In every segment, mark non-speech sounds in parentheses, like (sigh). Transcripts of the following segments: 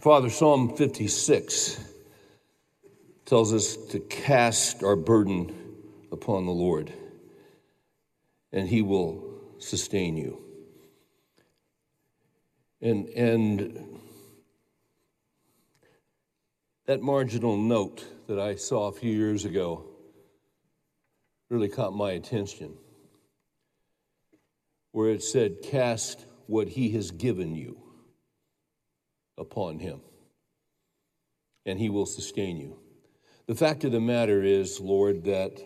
Father, Psalm 56 tells us to cast our burden upon the Lord, and He will sustain you. And, and that marginal note that I saw a few years ago really caught my attention, where it said, Cast what He has given you upon Him, and He will sustain you. The fact of the matter is, Lord, that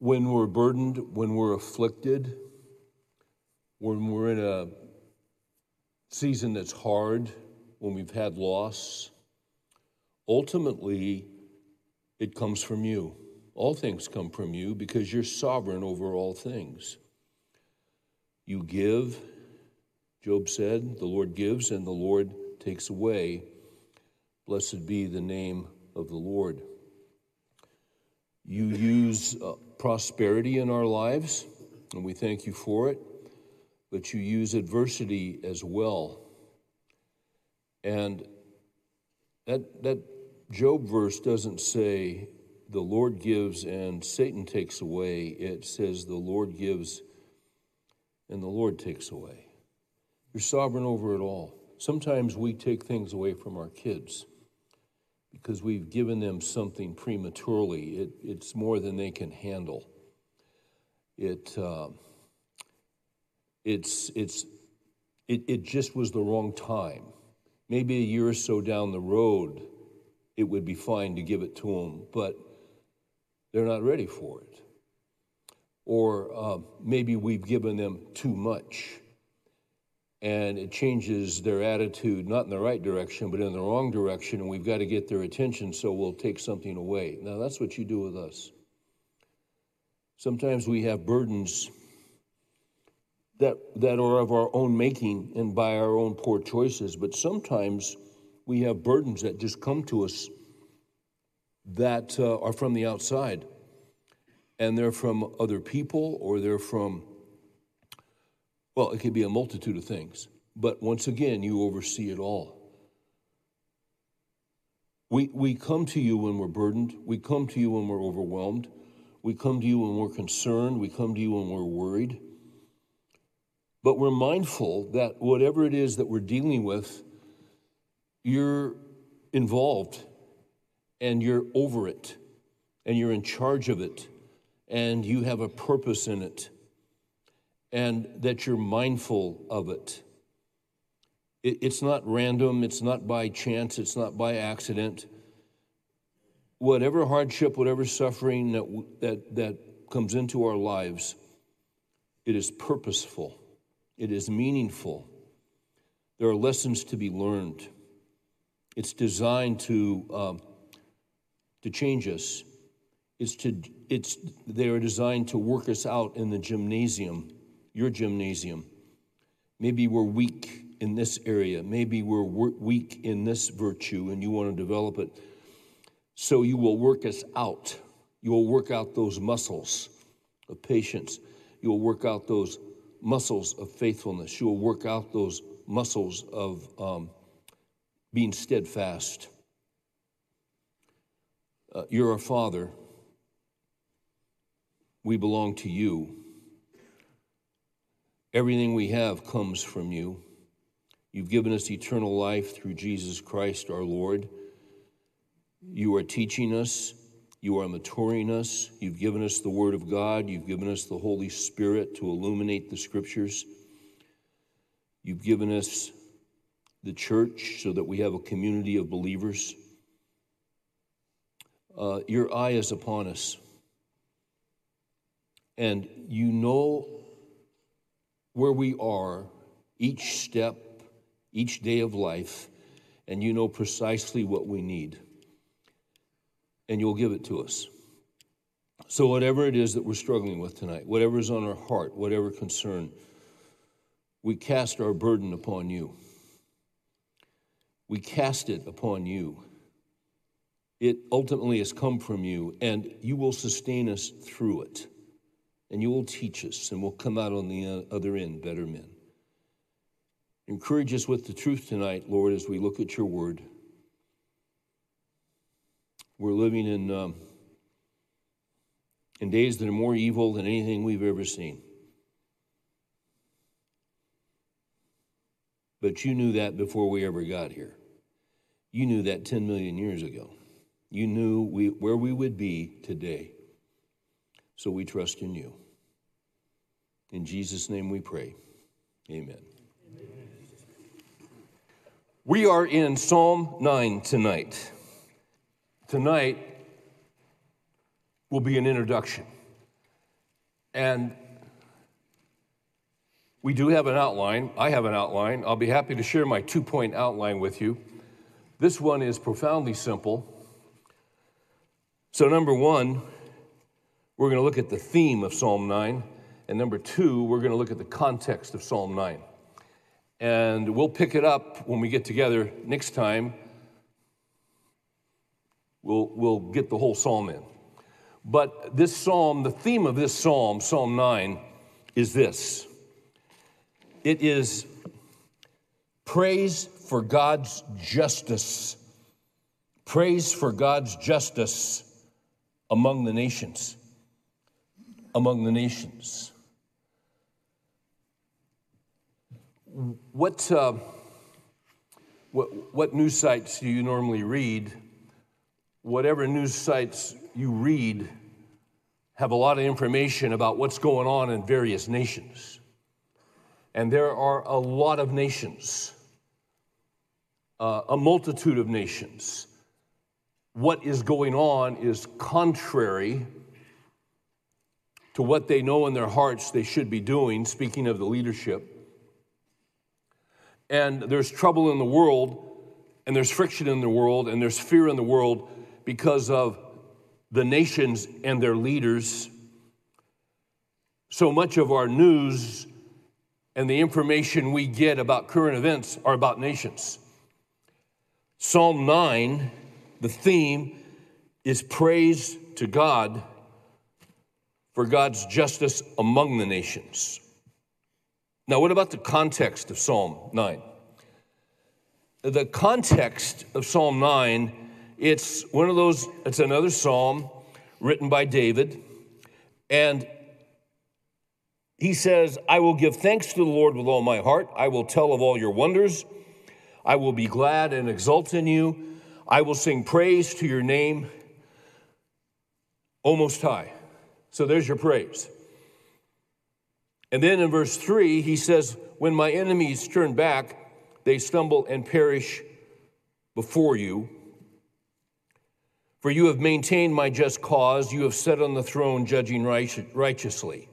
when we're burdened, when we're afflicted, when we're in a season that's hard, when we've had loss, ultimately it comes from you. All things come from you because you're sovereign over all things. You give, Job said, the Lord gives and the Lord takes away. Blessed be the name of the Lord. You use uh, prosperity in our lives, and we thank you for it, but you use adversity as well. And that, that Job verse doesn't say the Lord gives and Satan takes away, it says the Lord gives and the Lord takes away. You're sovereign over it all. Sometimes we take things away from our kids because we've given them something prematurely. It, it's more than they can handle. It, uh, it's, it's, it, it just was the wrong time. Maybe a year or so down the road, it would be fine to give it to them, but they're not ready for it. Or uh, maybe we've given them too much and it changes their attitude, not in the right direction, but in the wrong direction, and we've got to get their attention, so we'll take something away. Now, that's what you do with us. Sometimes we have burdens that, that are of our own making and by our own poor choices, but sometimes we have burdens that just come to us that uh, are from the outside, and they're from other people or they're from well, it could be a multitude of things, but once again, you oversee it all. We, we come to you when we're burdened. We come to you when we're overwhelmed. We come to you when we're concerned. We come to you when we're worried. But we're mindful that whatever it is that we're dealing with, you're involved and you're over it and you're in charge of it and you have a purpose in it and that you're mindful of it. It's not random, it's not by chance, it's not by accident. Whatever hardship, whatever suffering that, that, that comes into our lives, it is purposeful, it is meaningful. There are lessons to be learned. It's designed to, um, to change us. It's to, it's, they are designed to work us out in the gymnasium your gymnasium. Maybe we're weak in this area. Maybe we're weak in this virtue and you want to develop it. So you will work us out. You will work out those muscles of patience. You will work out those muscles of faithfulness. You will work out those muscles of um, being steadfast. Uh, you're our Father. We belong to you. Everything we have comes from you. You've given us eternal life through Jesus Christ our Lord. You are teaching us, you are maturing us. You've given us the Word of God, you've given us the Holy Spirit to illuminate the Scriptures. You've given us the church so that we have a community of believers. Uh, your eye is upon us. And you know where we are each step, each day of life, and you know precisely what we need. And you'll give it to us. So, whatever it is that we're struggling with tonight, whatever is on our heart, whatever concern, we cast our burden upon you. We cast it upon you. It ultimately has come from you, and you will sustain us through it and you will teach us, and we'll come out on the uh, other end better men. Encourage us with the truth tonight, Lord, as we look at your word. We're living in, um, in days that are more evil than anything we've ever seen. But you knew that before we ever got here. You knew that 10 million years ago. You knew we, where we would be today. So we trust in you. In Jesus' name we pray. Amen. Amen. We are in Psalm 9 tonight. Tonight will be an introduction. And we do have an outline. I have an outline. I'll be happy to share my two point outline with you. This one is profoundly simple. So, number one, we're going to look at the theme of Psalm 9. And number two, we're going to look at the context of Psalm 9. And we'll pick it up when we get together next time. We'll, we'll get the whole psalm in. But this psalm, the theme of this psalm, Psalm 9, is this it is praise for God's justice. Praise for God's justice among the nations. Among the nations. What, uh, what, what news sites do you normally read? Whatever news sites you read have a lot of information about what's going on in various nations. And there are a lot of nations, uh, a multitude of nations. What is going on is contrary to what they know in their hearts they should be doing, speaking of the leadership. And there's trouble in the world, and there's friction in the world, and there's fear in the world because of the nations and their leaders. So much of our news and the information we get about current events are about nations. Psalm 9, the theme is praise to God for God's justice among the nations. Now, what about the context of Psalm 9? The context of Psalm 9, it's one of those, it's another psalm written by David, and he says, I will give thanks to the Lord with all my heart. I will tell of all your wonders. I will be glad and exult in you. I will sing praise to your name, O Most High. So there's your praise. And then in verse 3, he says, When my enemies turn back, they stumble and perish before you. For you have maintained my just cause, you have sat on the throne judging righteously.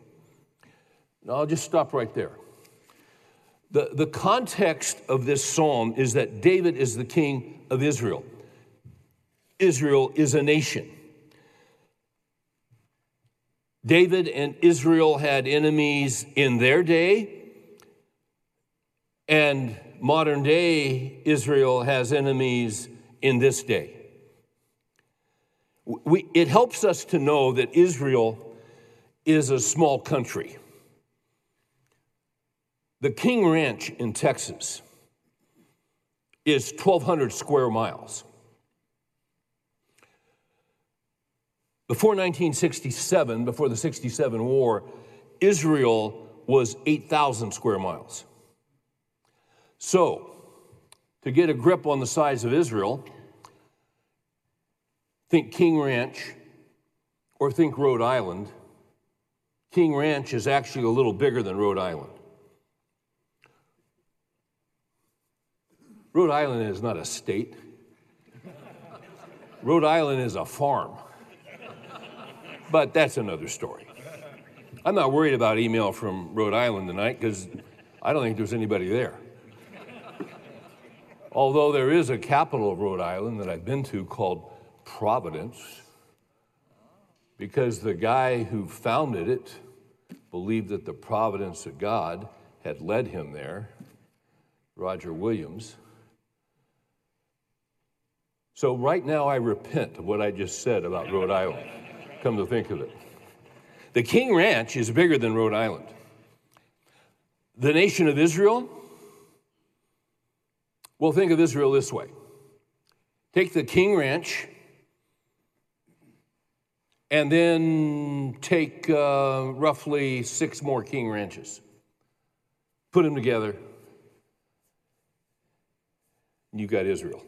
Now, I'll just stop right there. The, the context of this psalm is that David is the king of Israel. Israel is a nation. David and Israel had enemies in their day, and modern day Israel has enemies in this day. We, it helps us to know that Israel is a small country. The King Ranch in Texas is 1,200 square miles. Before 1967, before the 67 war, Israel was 8,000 square miles. So, to get a grip on the size of Israel, think King Ranch or think Rhode Island. King Ranch is actually a little bigger than Rhode Island. Rhode Island is not a state. Rhode Island is a farm. But that's another story. I'm not worried about email from Rhode Island tonight because I don't think there's anybody there. Although there is a capital of Rhode Island that I've been to called Providence, because the guy who founded it believed that the providence of God had led him there, Roger Williams. So, right now, I repent of what I just said about Rhode Island, come to think of it. The King Ranch is bigger than Rhode Island. The nation of Israel Well, think of Israel this way take the King Ranch and then take uh, roughly six more King Ranches, put them together, and you got Israel.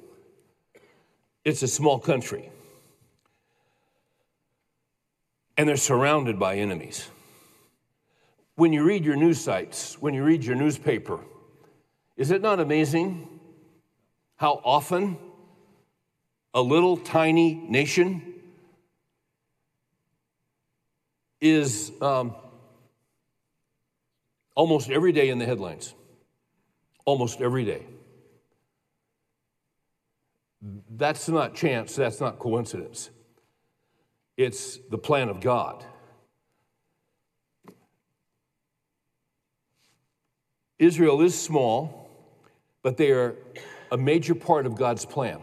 It's a small country, and they're surrounded by enemies. When you read your news sites, when you read your newspaper, is it not amazing how often a little tiny nation is um, almost every day in the headlines? Almost every day. That's not chance, that's not coincidence. It's the plan of God. Israel is small, but they are a major part of God's plan.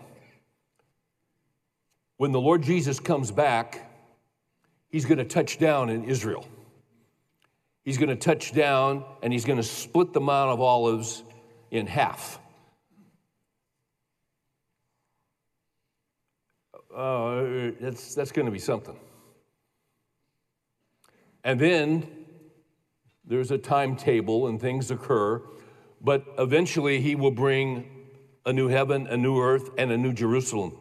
When the Lord Jesus comes back, he's going to touch down in Israel. He's going to touch down and he's going to split the Mount of Olives in half. Uh, that's, that's going to be something. And then there's a timetable and things occur, but eventually he will bring a new heaven, a new earth, and a new Jerusalem.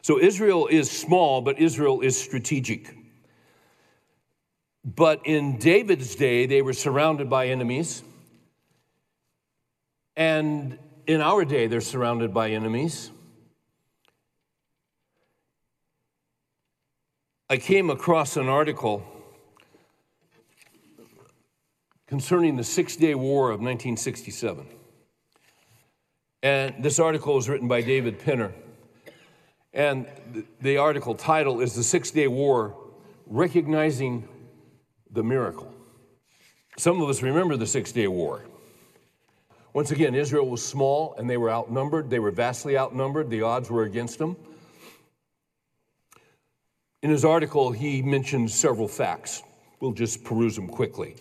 So Israel is small, but Israel is strategic. But in David's day, they were surrounded by enemies. And in our day, they're surrounded by enemies. I came across an article concerning the Six Day War of 1967. And this article was written by David Pinner. And the article title is The Six Day War Recognizing the Miracle. Some of us remember the Six Day War. Once again, Israel was small and they were outnumbered. They were vastly outnumbered. The odds were against them. In his article, he mentions several facts. We'll just peruse them quickly.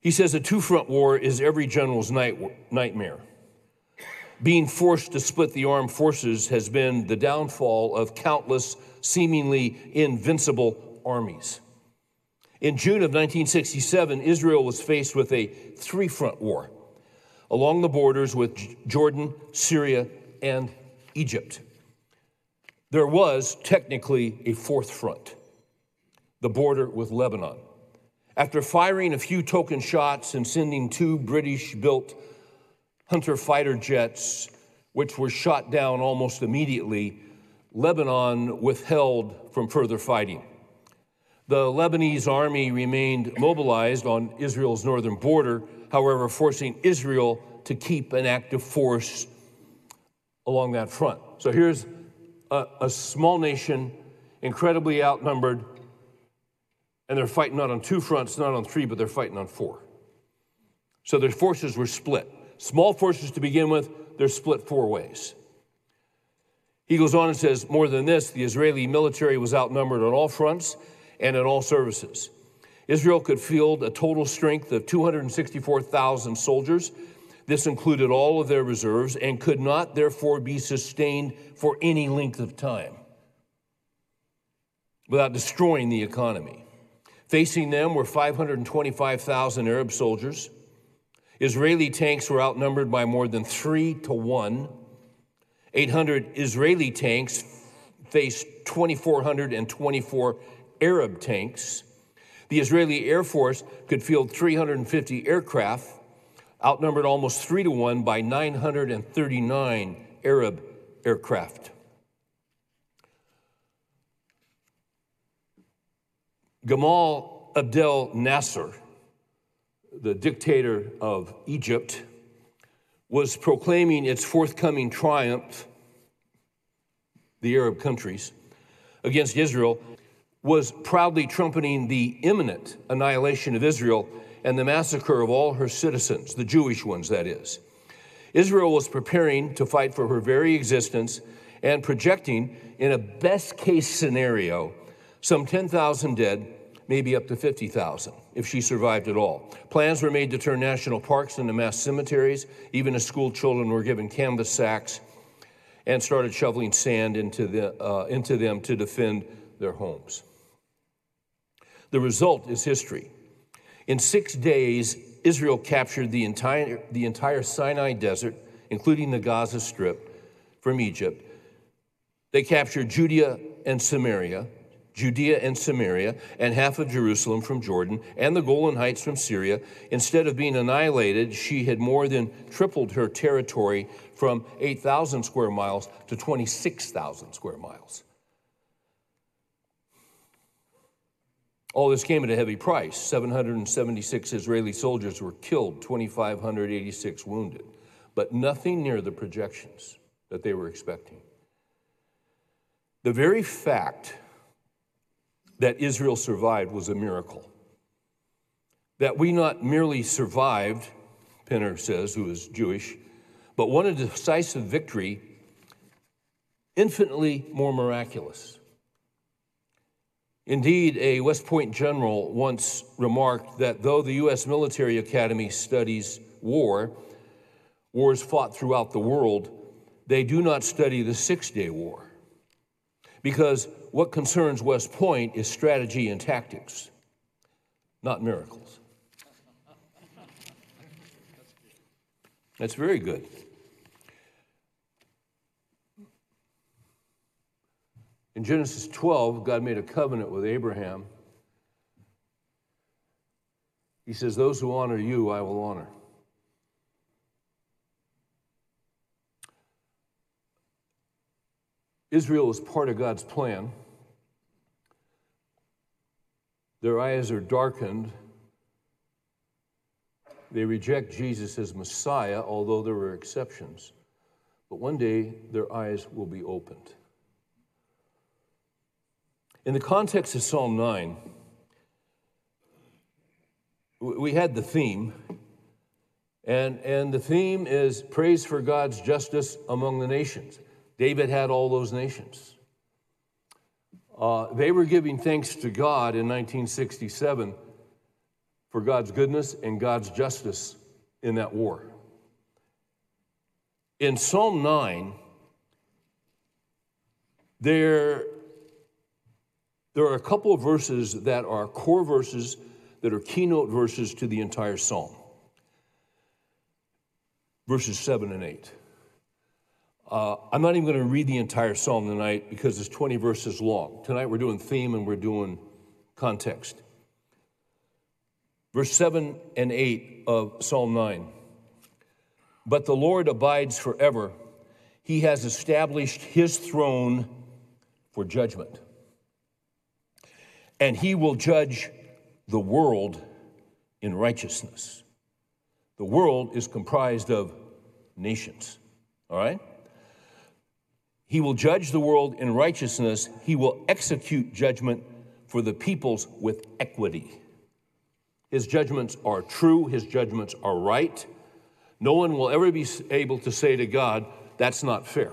He says a two front war is every general's night, nightmare. Being forced to split the armed forces has been the downfall of countless seemingly invincible armies. In June of 1967, Israel was faced with a three front war along the borders with Jordan, Syria, and Egypt. There was technically a fourth front, the border with Lebanon. After firing a few token shots and sending two British built Hunter fighter jets, which were shot down almost immediately, Lebanon withheld from further fighting. The Lebanese army remained mobilized on Israel's northern border, however, forcing Israel to keep an active force along that front. So here's a, a small nation, incredibly outnumbered, and they're fighting not on two fronts, not on three, but they're fighting on four. So their forces were split. Small forces to begin with, they're split four ways. He goes on and says, more than this, the Israeli military was outnumbered on all fronts and in all services. Israel could field a total strength of 264,000 soldiers. This included all of their reserves and could not, therefore, be sustained for any length of time without destroying the economy. Facing them were 525,000 Arab soldiers. Israeli tanks were outnumbered by more than three to one. 800 Israeli tanks faced 2,424 Arab tanks. The Israeli Air Force could field 350 aircraft, outnumbered almost three to one by 939 Arab aircraft. Gamal Abdel Nasser, the dictator of Egypt, was proclaiming its forthcoming triumph, the Arab countries, against Israel, was proudly trumpeting the imminent annihilation of Israel and the massacre of all her citizens, the Jewish ones, that is. Israel was preparing to fight for her very existence and projecting, in a best case scenario, some 10,000 dead, maybe up to 50,000 if she survived at all. Plans were made to turn national parks into mass cemeteries, even as school children were given canvas sacks and started shoveling sand into, the, uh, into them to defend their homes. The result is history. In six days, Israel captured the entire, the entire Sinai desert, including the Gaza Strip from Egypt. They captured Judea and Samaria, Judea and Samaria, and half of Jerusalem from Jordan, and the Golan Heights from Syria. Instead of being annihilated, she had more than tripled her territory from 8,000 square miles to 26,000 square miles. All this came at a heavy price. 776 Israeli soldiers were killed, 2,586 wounded, but nothing near the projections that they were expecting. The very fact that Israel survived was a miracle. That we not merely survived, Penner says, who is Jewish, but won a decisive victory infinitely more miraculous. Indeed, a West Point general once remarked that though the U.S. Military Academy studies war, wars fought throughout the world, they do not study the Six Day War. Because what concerns West Point is strategy and tactics, not miracles. That's very good. In Genesis 12, God made a covenant with Abraham. He says, Those who honor you, I will honor. Israel is part of God's plan. Their eyes are darkened. They reject Jesus as Messiah, although there are exceptions. But one day their eyes will be opened. In the context of Psalm 9, we had the theme, and, and the theme is praise for God's justice among the nations. David had all those nations. Uh, they were giving thanks to God in 1967 for God's goodness and God's justice in that war. In Psalm 9, there there are a couple of verses that are core verses that are keynote verses to the entire psalm. Verses 7 and 8. Uh, I'm not even going to read the entire psalm tonight because it's 20 verses long. Tonight we're doing theme and we're doing context. Verse 7 and 8 of Psalm 9. But the Lord abides forever, he has established his throne for judgment and he will judge the world in righteousness. The world is comprised of nations, all right? He will judge the world in righteousness. He will execute judgment for the peoples with equity. His judgments are true, his judgments are right. No one will ever be able to say to God, that's not fair.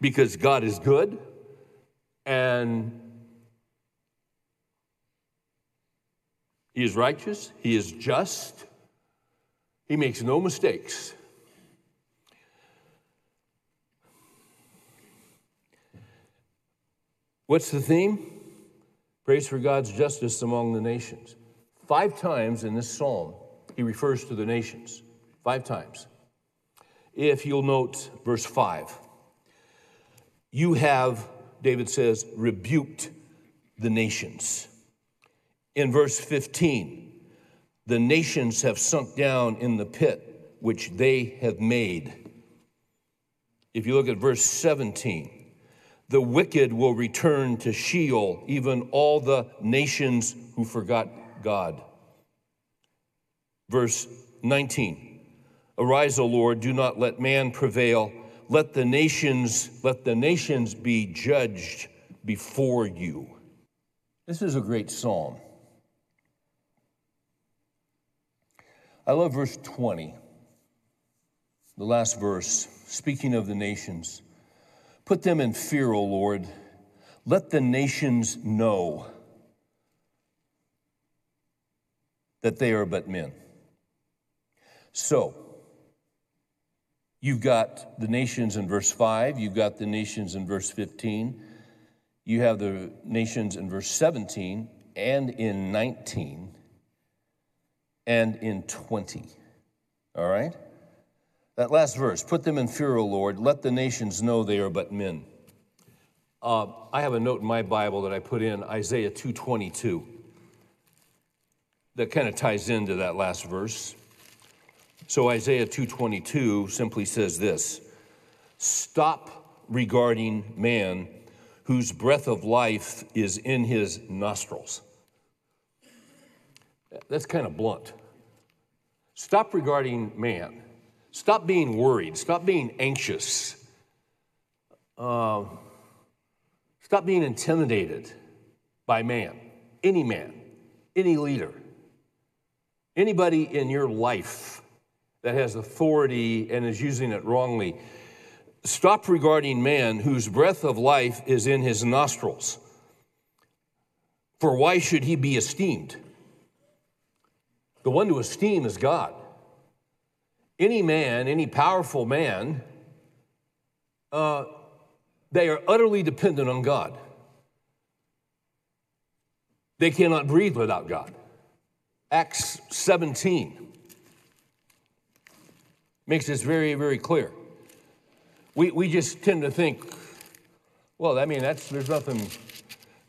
Because God is good, and he is righteous, he is just, he makes no mistakes. What's the theme? Praise for God's justice among the nations. Five times in this psalm, he refers to the nations. Five times. If you'll note verse 5, you have David says, rebuked the nations. In verse 15, the nations have sunk down in the pit which they have made. If you look at verse 17, the wicked will return to Sheol, even all the nations who forgot God. Verse 19 Arise, O Lord, do not let man prevail let the nations let the nations be judged before you. This is a great psalm. I love verse 20 the last verse speaking of the nations. Put them in fear o lord. Let the nations know that they are but men. So, you've got the nations in verse 5, you've got the nations in verse 15, you have the nations in verse 17 and in 19 and in 20. All right? That last verse, put them in fear, O Lord, let the nations know they are but men. Uh, I have a note in my Bible that I put in Isaiah 222 that kind of ties into that last verse. So Isaiah 222 simply says this Stop regarding man whose breath of life is in his nostrils. That's kind of blunt. Stop regarding man. Stop being worried. Stop being anxious. Uh, stop being intimidated by man, any man, any leader, anybody in your life that has authority and is using it wrongly. Stop regarding man whose breath of life is in his nostrils. For why should he be esteemed? The one to esteem is God. Any man, any powerful man, uh, they are utterly dependent on God. They cannot breathe without God. Acts 17 makes this very, very clear. We, we just tend to think, well, I mean, that's, there's nothing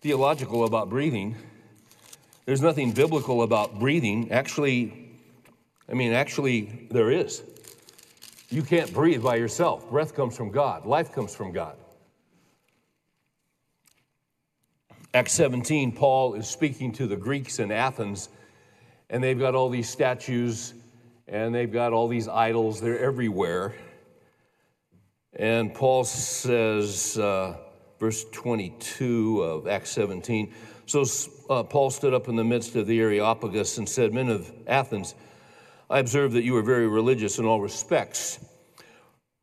theological about breathing. There's nothing biblical about breathing. Actually, I mean, actually, there is. You can't breathe by yourself. Breath comes from God, life comes from God. Acts 17, Paul is speaking to the Greeks in Athens, and they've got all these statues and they've got all these idols, they're everywhere. And Paul says, uh, verse 22 of Acts 17 So uh, Paul stood up in the midst of the Areopagus and said, Men of Athens, I observe that you are very religious in all respects.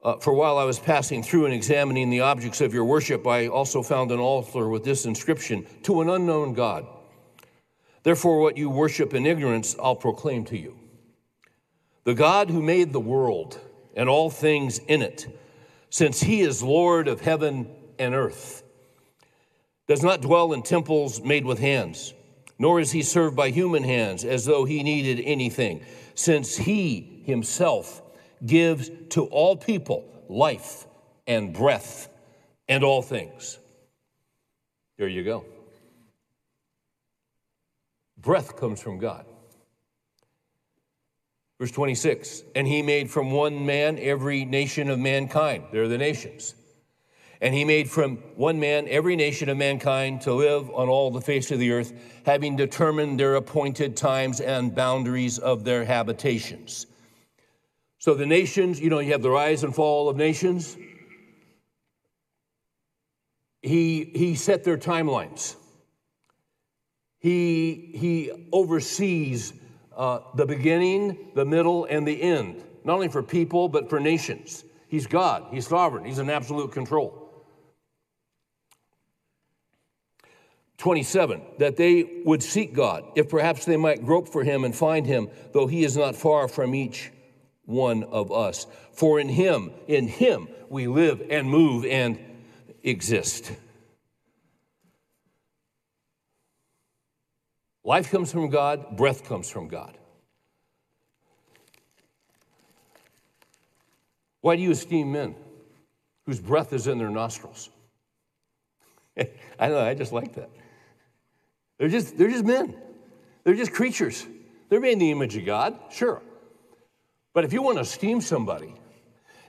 Uh, for while I was passing through and examining the objects of your worship, I also found an altar with this inscription To an unknown God. Therefore, what you worship in ignorance, I'll proclaim to you. The God who made the world and all things in it since he is Lord of heaven and earth, does not dwell in temples made with hands, nor is he served by human hands as though he needed anything, since he himself gives to all people life and breath and all things. There you go. Breath comes from God. Verse 26 And he made from one man every nation of mankind. They're the nations. And he made from one man every nation of mankind to live on all the face of the earth, having determined their appointed times and boundaries of their habitations. So the nations, you know, you have the rise and fall of nations. He, he set their timelines. He, he oversees uh, the beginning, the middle, and the end, not only for people, but for nations. He's God, He's sovereign, He's in absolute control. 27, that they would seek God, if perhaps they might grope for Him and find Him, though He is not far from each one of us. For in Him, in Him, we live and move and exist. Life comes from God, breath comes from God. Why do you esteem men whose breath is in their nostrils? (laughs) I know, I just like that. They're just, they're just men. They're just creatures. They're made in the image of God, sure. But if you want to esteem somebody,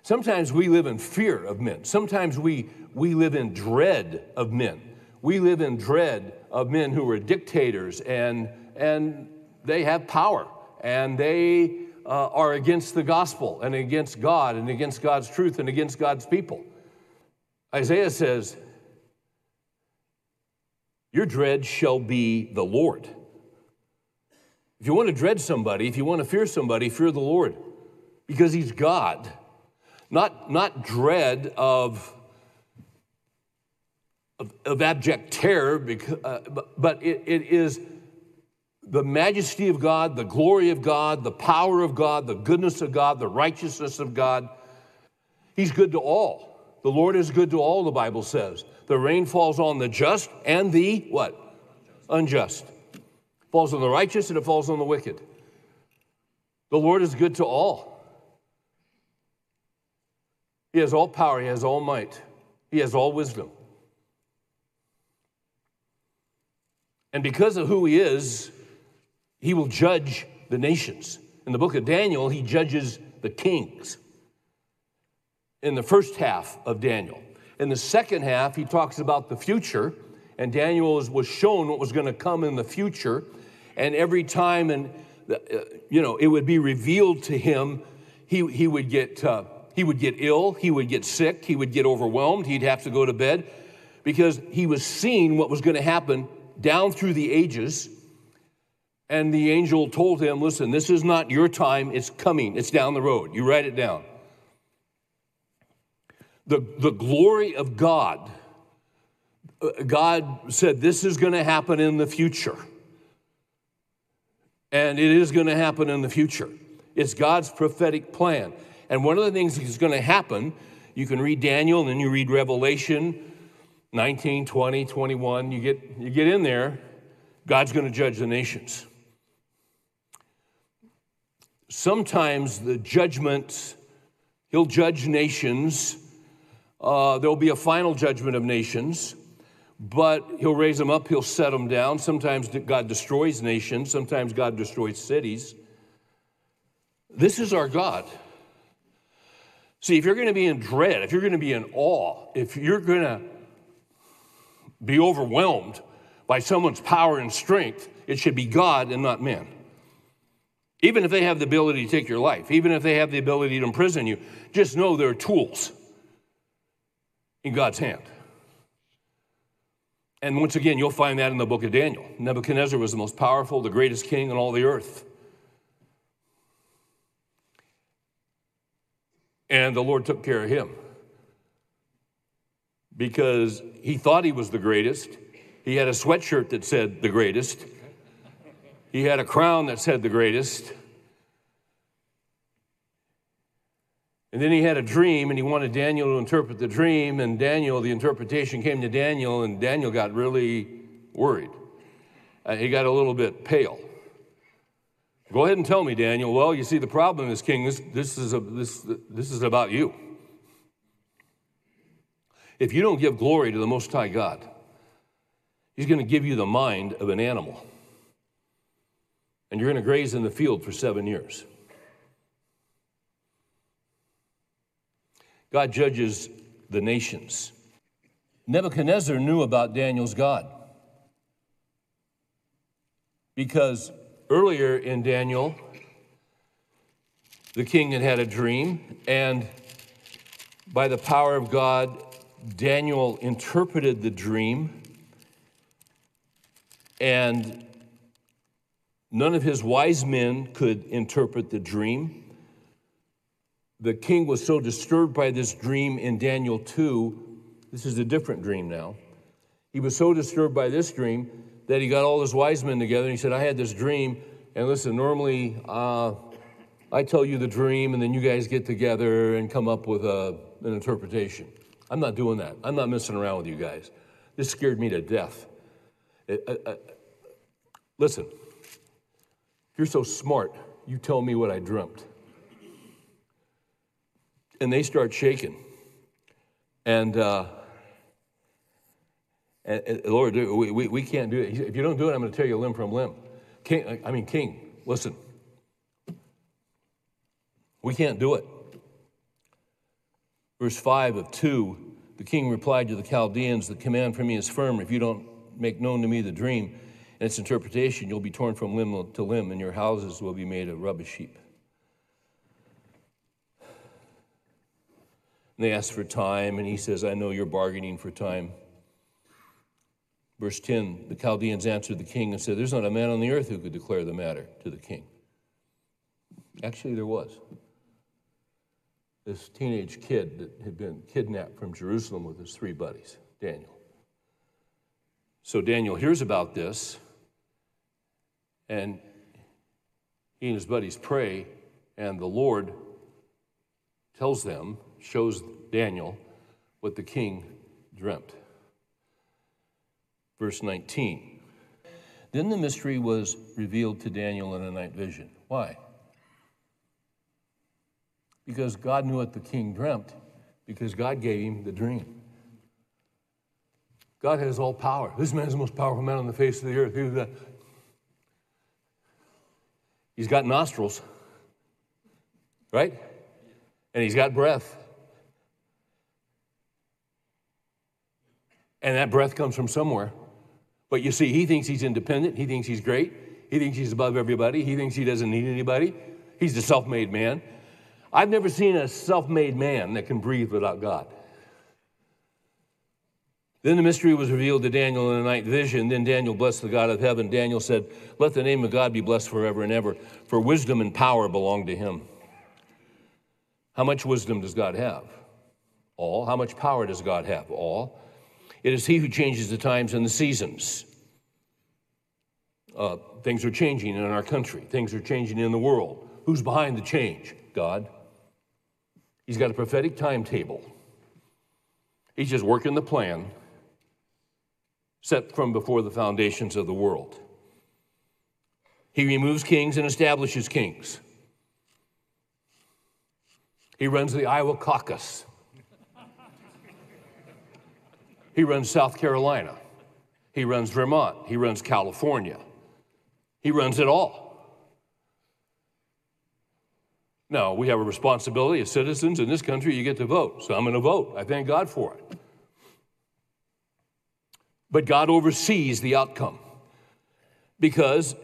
sometimes we live in fear of men. Sometimes we, we live in dread of men. We live in dread of men who are dictators and, and they have power and they uh, are against the gospel and against God and against God's truth and against God's people. Isaiah says, Your dread shall be the Lord. If you want to dread somebody, if you want to fear somebody, fear the Lord because he's God. Not, not dread of of, of abject terror, because, uh, but, it, it is the majesty of God, the glory of God, the power of God, the goodness of God, the righteousness of God. He's good to all. The Lord is good to all, the Bible says. The rain falls on the just and the what? Unjust. Falls on the righteous and it falls on the wicked. The Lord is good to all. He has all power, He has all might, He has all wisdom. And because of who He is, He will judge the nations. In the book of Daniel, He judges the kings in the first half of Daniel. In the second half, He talks about the future, and Daniel was shown what was going to come in the future. And every time, and uh, you know, it would be revealed to him, he, he would get. Uh, he would get ill, he would get sick, he would get overwhelmed, he'd have to go to bed because he was seeing what was going to happen down through the ages. And the angel told him, Listen, this is not your time, it's coming, it's down the road. You write it down. The, the glory of God, uh, God said, This is going to happen in the future. And it is going to happen in the future. It's God's prophetic plan. And one of the things that's going to happen, you can read Daniel and then you read Revelation 19, 20, 21. You get, you get in there, God's going to judge the nations. Sometimes the judgment, he'll judge nations. Uh, there'll be a final judgment of nations, but he'll raise them up, he'll set them down. Sometimes God destroys nations, sometimes God destroys cities. This is our God. See, if you're going to be in dread, if you're going to be in awe, if you're going to be overwhelmed by someone's power and strength, it should be God and not men. Even if they have the ability to take your life, even if they have the ability to imprison you, just know they're tools in God's hand. And once again, you'll find that in the book of Daniel. Nebuchadnezzar was the most powerful, the greatest king on all the earth. And the Lord took care of him because he thought he was the greatest. He had a sweatshirt that said the greatest, he had a crown that said the greatest. And then he had a dream, and he wanted Daniel to interpret the dream. And Daniel, the interpretation came to Daniel, and Daniel got really worried. Uh, he got a little bit pale. Go ahead and tell me, Daniel. Well, you see, the problem is, King, this, this, is, a, this, this is about you. If you don't give glory to the Most High God, He's going to give you the mind of an animal. And you're going to graze in the field for seven years. God judges the nations. Nebuchadnezzar knew about Daniel's God because Earlier in Daniel, the king had had a dream, and by the power of God, Daniel interpreted the dream, and none of his wise men could interpret the dream. The king was so disturbed by this dream in Daniel 2. This is a different dream now. He was so disturbed by this dream that he got all his wise men together and he said, I had this dream. And listen, normally uh, I tell you the dream and then you guys get together and come up with a, an interpretation. I'm not doing that. I'm not messing around with you guys. This scared me to death. It, uh, uh, listen, you're so smart, you tell me what I dreamt. And they start shaking. And uh, and, and Lord, we, we, we can't do it. If you don't do it, I'm going to tear you limb from limb. King, I mean, King, listen. We can't do it. Verse 5 of 2 the king replied to the Chaldeans, The command from me is firm. If you don't make known to me the dream and its interpretation, you'll be torn from limb to limb, and your houses will be made of rubbish heap. And they asked for time, and he says, I know you're bargaining for time. Verse 10 The Chaldeans answered the king and said, There's not a man on the earth who could declare the matter to the king. Actually, there was. This teenage kid that had been kidnapped from Jerusalem with his three buddies, Daniel. So Daniel hears about this, and he and his buddies pray, and the Lord tells them, shows Daniel what the king dreamt. Verse 19. Then the mystery was revealed to Daniel in a night vision. Why? Because God knew what the king dreamt, because God gave him the dream. God has all power. This man is the most powerful man on the face of the earth. He's got nostrils, right? And he's got breath. And that breath comes from somewhere. But you see, he thinks he's independent. He thinks he's great. He thinks he's above everybody. He thinks he doesn't need anybody. He's the self made man. I've never seen a self made man that can breathe without God. Then the mystery was revealed to Daniel in a night vision. Then Daniel blessed the God of heaven. Daniel said, Let the name of God be blessed forever and ever, for wisdom and power belong to him. How much wisdom does God have? All. How much power does God have? All. It is He who changes the times and the seasons. Uh, things are changing in our country, things are changing in the world. Who's behind the change? God. He's got a prophetic timetable. He's just working the plan set from before the foundations of the world. He removes kings and establishes kings. He runs the Iowa caucus. He runs South Carolina. He runs Vermont. He runs California. He runs it all. Now, we have a responsibility as citizens in this country, you get to vote. So I'm going to vote. I thank God for it. But God oversees the outcome because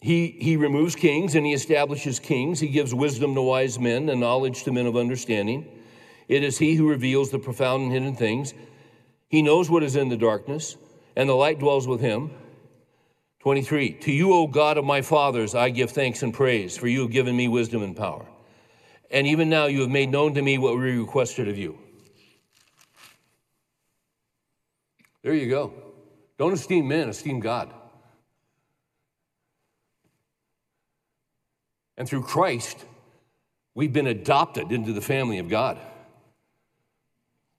he, he removes kings and he establishes kings. He gives wisdom to wise men and knowledge to men of understanding. It is he who reveals the profound and hidden things. He knows what is in the darkness, and the light dwells with him. 23. To you, O God of my fathers, I give thanks and praise, for you have given me wisdom and power. And even now you have made known to me what we requested of you. There you go. Don't esteem men, esteem God. And through Christ, we've been adopted into the family of God.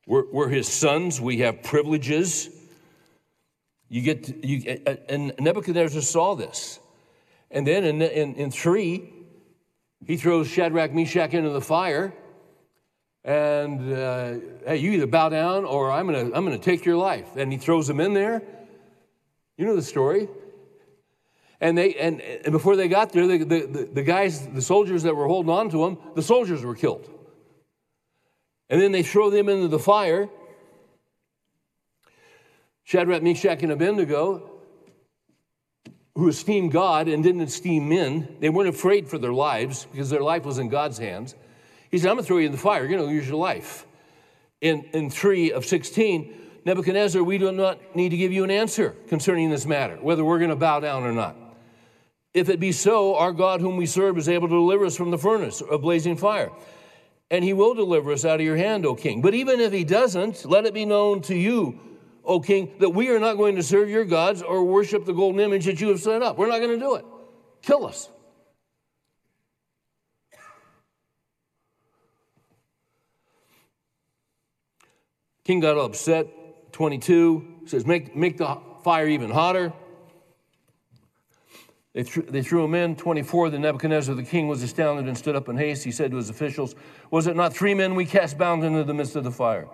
We're, we're his sons, we have privileges. You get, to, you, and Nebuchadnezzar saw this. And then in, in, in three, he throws Shadrach, Meshach into the fire and uh, hey, you either bow down or I'm gonna, I'm gonna take your life. And he throws them in there. You know the story. And they and, and before they got there, the, the, the guys, the soldiers that were holding on to them, the soldiers were killed. And then they throw them into the fire. Shadrach, Meshach, and Abednego, who esteemed God and didn't esteem men, they weren't afraid for their lives because their life was in God's hands. He said, I'm going to throw you in the fire. You're going to lose your life. In, in 3 of 16, Nebuchadnezzar, we do not need to give you an answer concerning this matter, whether we're going to bow down or not. If it be so, our God, whom we serve, is able to deliver us from the furnace of blazing fire. And he will deliver us out of your hand, O king. But even if he doesn't, let it be known to you, O king, that we are not going to serve your gods or worship the golden image that you have set up. We're not going to do it. Kill us. King got upset. 22 says, make, make the fire even hotter. They, th- they threw him in. 24, the Nebuchadnezzar the king was astounded and stood up in haste. He said to his officials, Was it not three men we cast bound into the midst of the fire?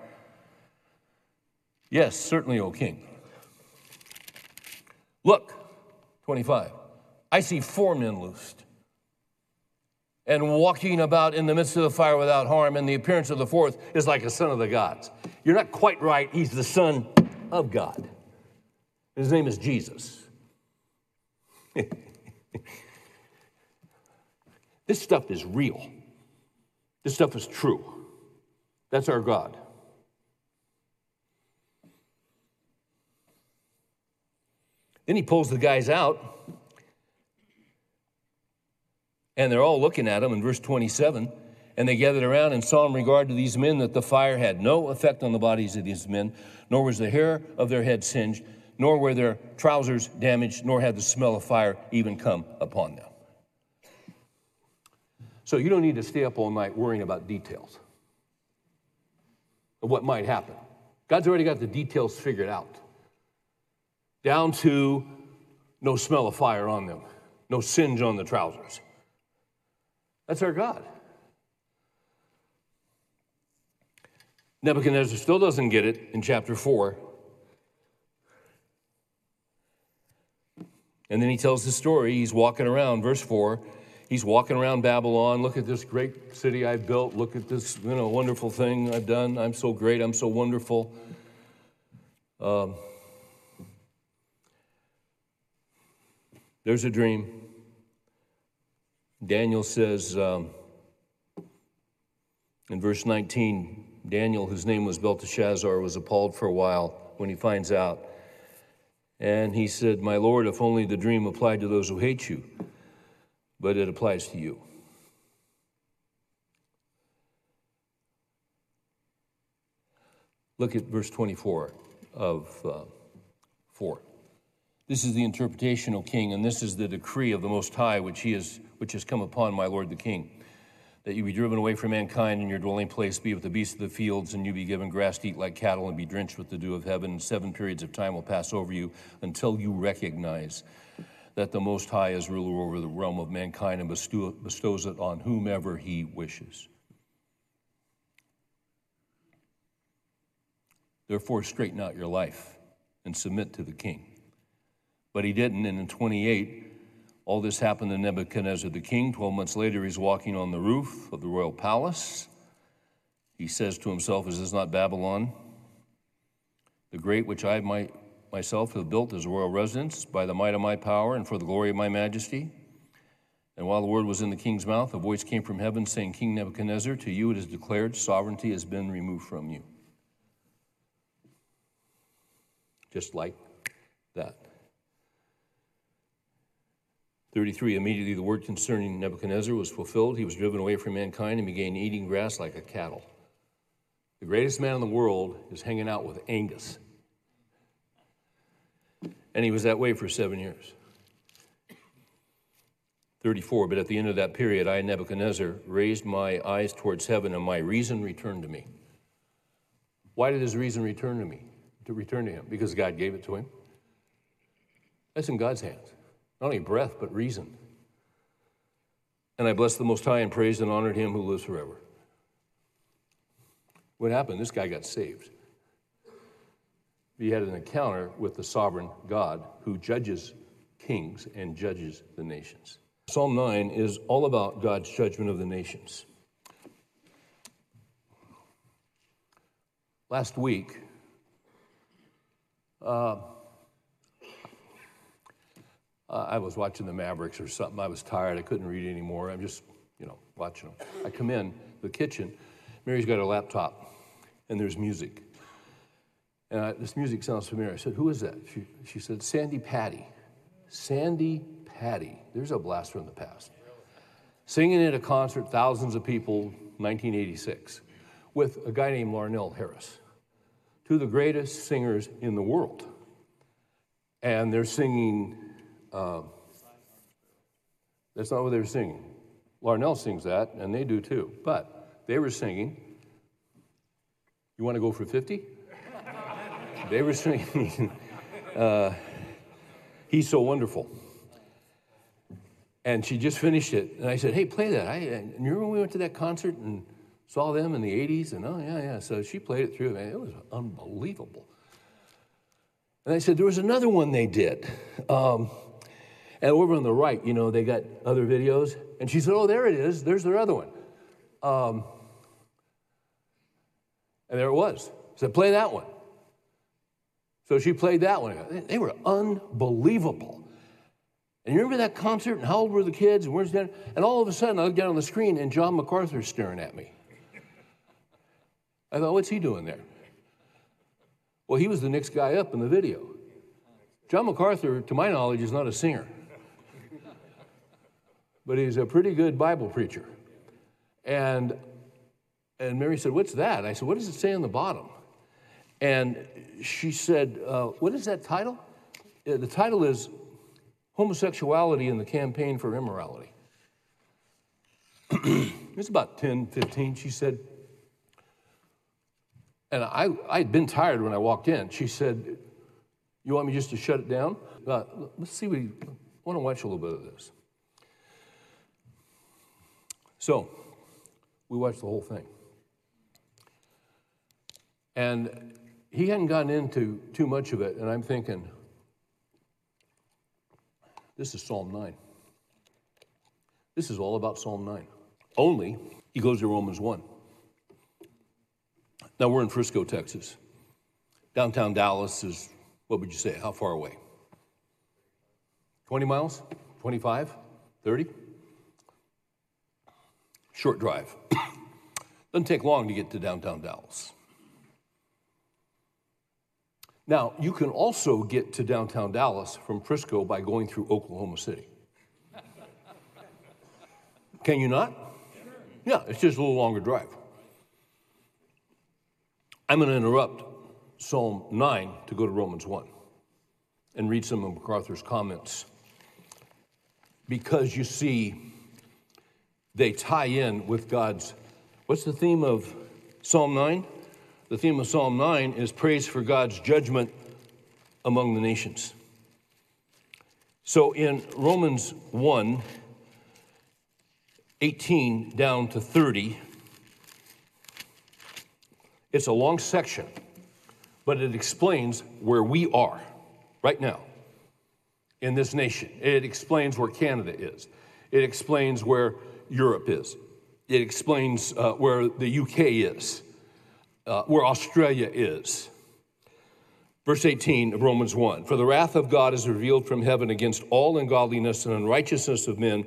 Yes, certainly, O king. Look, 25, I see four men loosed and walking about in the midst of the fire without harm, and the appearance of the fourth is like a son of the gods. You're not quite right. He's the son of God. His name is Jesus. (laughs) this stuff is real. This stuff is true. That's our God. Then he pulls the guys out and they're all looking at him in verse 27. And they gathered around and saw in regard to these men that the fire had no effect on the bodies of these men, nor was the hair of their head singed, nor were their trousers damaged, nor had the smell of fire even come upon them. So you don't need to stay up all night worrying about details of what might happen. God's already got the details figured out, down to no smell of fire on them, no singe on the trousers. That's our God. Nebuchadnezzar still doesn't get it in chapter 4. And then he tells the story. He's walking around, verse 4. He's walking around Babylon. Look at this great city I built. Look at this you know, wonderful thing I've done. I'm so great. I'm so wonderful. Um, there's a dream. Daniel says um, in verse 19 Daniel, whose name was Belteshazzar, was appalled for a while when he finds out. And he said, My Lord, if only the dream applied to those who hate you, but it applies to you. Look at verse 24 of uh, 4. This is the interpretation, O king, and this is the decree of the Most High which, he is, which has come upon my Lord the king that you be driven away from mankind, and your dwelling place be with the beasts of the fields, and you be given grass to eat like cattle, and be drenched with the dew of heaven. Seven periods of time will pass over you until you recognize that the Most High is ruler over the realm of mankind and bestows it on whomever he wishes. Therefore, straighten out your life and submit to the king. But he didn't, and in 28, all this happened to Nebuchadnezzar the king. Twelve months later, he's walking on the roof of the royal palace. He says to himself, Is this not Babylon, the great which I might, myself have built as a royal residence by the might of my power and for the glory of my majesty? And while the word was in the king's mouth, a voice came from heaven saying, King Nebuchadnezzar, to you it is declared, sovereignty has been removed from you. Just like that. 33 Immediately the word concerning Nebuchadnezzar was fulfilled. He was driven away from mankind and began eating grass like a cattle. The greatest man in the world is hanging out with Angus. And he was that way for seven years. 34 But at the end of that period, I, Nebuchadnezzar, raised my eyes towards heaven, and my reason returned to me. Why did his reason return to me? To return to him? Because God gave it to him. That's in God's hands. Not only breath, but reason. And I blessed the Most High and praised and honored him who lives forever. What happened? This guy got saved. He had an encounter with the sovereign God who judges kings and judges the nations. Psalm 9 is all about God's judgment of the nations. Last week, uh, uh, I was watching the Mavericks or something. I was tired. I couldn't read anymore. I'm just, you know, watching them. I come in the kitchen. Mary's got a laptop, and there's music. And I, this music sounds familiar. I said, "Who is that?" She, she said, Sandi Patty." Sandi Patty. There's a blast from the past. Singing at a concert, thousands of people, 1986, with a guy named Larnell Harris, two of the greatest singers in the world. And they're singing uh, that's not what they were singing. Larnell sings that, and they do too. But they were singing, You want to go for 50? (laughs) they were singing, (laughs) uh, He's So Wonderful. And she just finished it. And I said, Hey, play that. I, and you remember we went to that concert and saw them in the 80s? And oh, yeah, yeah. So she played it through. Man, it was unbelievable. And I said, There was another one they did. Um, and over on the right, you know, they got other videos. And she said, Oh, there it is. There's their other one. Um, and there it was. I said, Play that one. So she played that one. They were unbelievable. And you remember that concert and how old were the kids and where's that? And all of a sudden I look down on the screen and John MacArthur's staring at me. I thought, what's he doing there? Well, he was the next guy up in the video. John MacArthur, to my knowledge, is not a singer but he's a pretty good Bible preacher. And, and Mary said, What's that? I said, What does it say on the bottom? And she said, uh, What is that title? uh, the title is Homosexuality in the Campaign for Immorality. (clears throat) it's about 10, 15. She said, and I, I'd been tired when I walked in. She said, You want me just to shut it down? Uh, let's see, we want to watch a little bit of this. So, we watched the whole thing. And he hadn't gotten into too much of it, and I'm thinking, this is Psalm 9. This is all about Psalm 9. Only he goes to Romans 1. Now we're in Frisco, Texas. Downtown Dallas is, what would you say, how far away? 20 miles? 25? 30? Short drive. (coughs) Doesn't take long to get to downtown Dallas. Now, you can also get to downtown Dallas from Frisco by going through Oklahoma City. Can you not? Yeah, it's just a little longer drive. I'm going to interrupt Psalm 9 to go to Romans 1 and read some of MacArthur's comments because you see, they tie in with God's. What's the theme of Psalm 9? The theme of Psalm 9 is praise for God's judgment among the nations. So in Romans 1, 18 down to 30, it's a long section, but it explains where we are right now in this nation. It explains where Canada is. It explains where Europe is. It explains uh, where the UK is uh, where Australia is. Verse 18 of Romans 1 For the wrath of God is revealed from heaven against all ungodliness and unrighteousness of men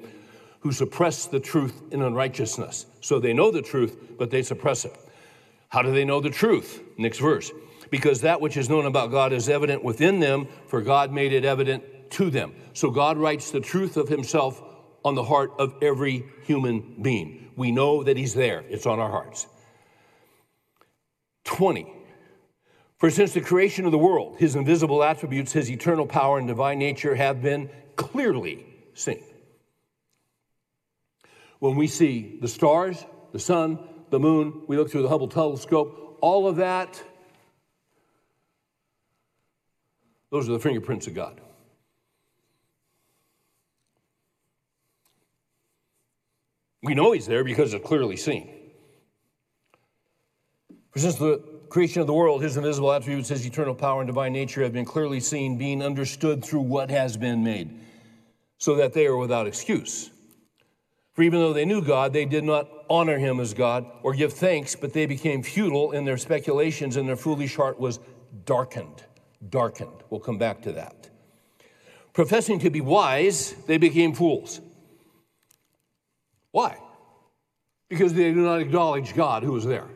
who suppress the truth in unrighteousness. So they know the truth, but they suppress it. How do they know the truth? Next verse. Because that which is known about God is evident within them, for God made it evident to them. So God writes the truth of himself on the heart of every human being. We know that he's there, it's on our hearts. 20. For since the creation of the world, his invisible attributes, his eternal power and divine nature have been clearly seen. When we see the stars, the sun, the moon, we look through the Hubble telescope, all of that, those are the fingerprints of God. We know he's there because it's clearly seen. For since the creation of the world, his invisible attributes, his eternal power and divine nature have been clearly seen, being understood through what has been made, so that they are without excuse. For even though they knew God, they did not honor him as God or give thanks, but they became futile in their speculations, and their foolish heart was darkened. Darkened. We'll come back to that. Professing to be wise, they became fools. Why? Because they do not acknowledge God who is there.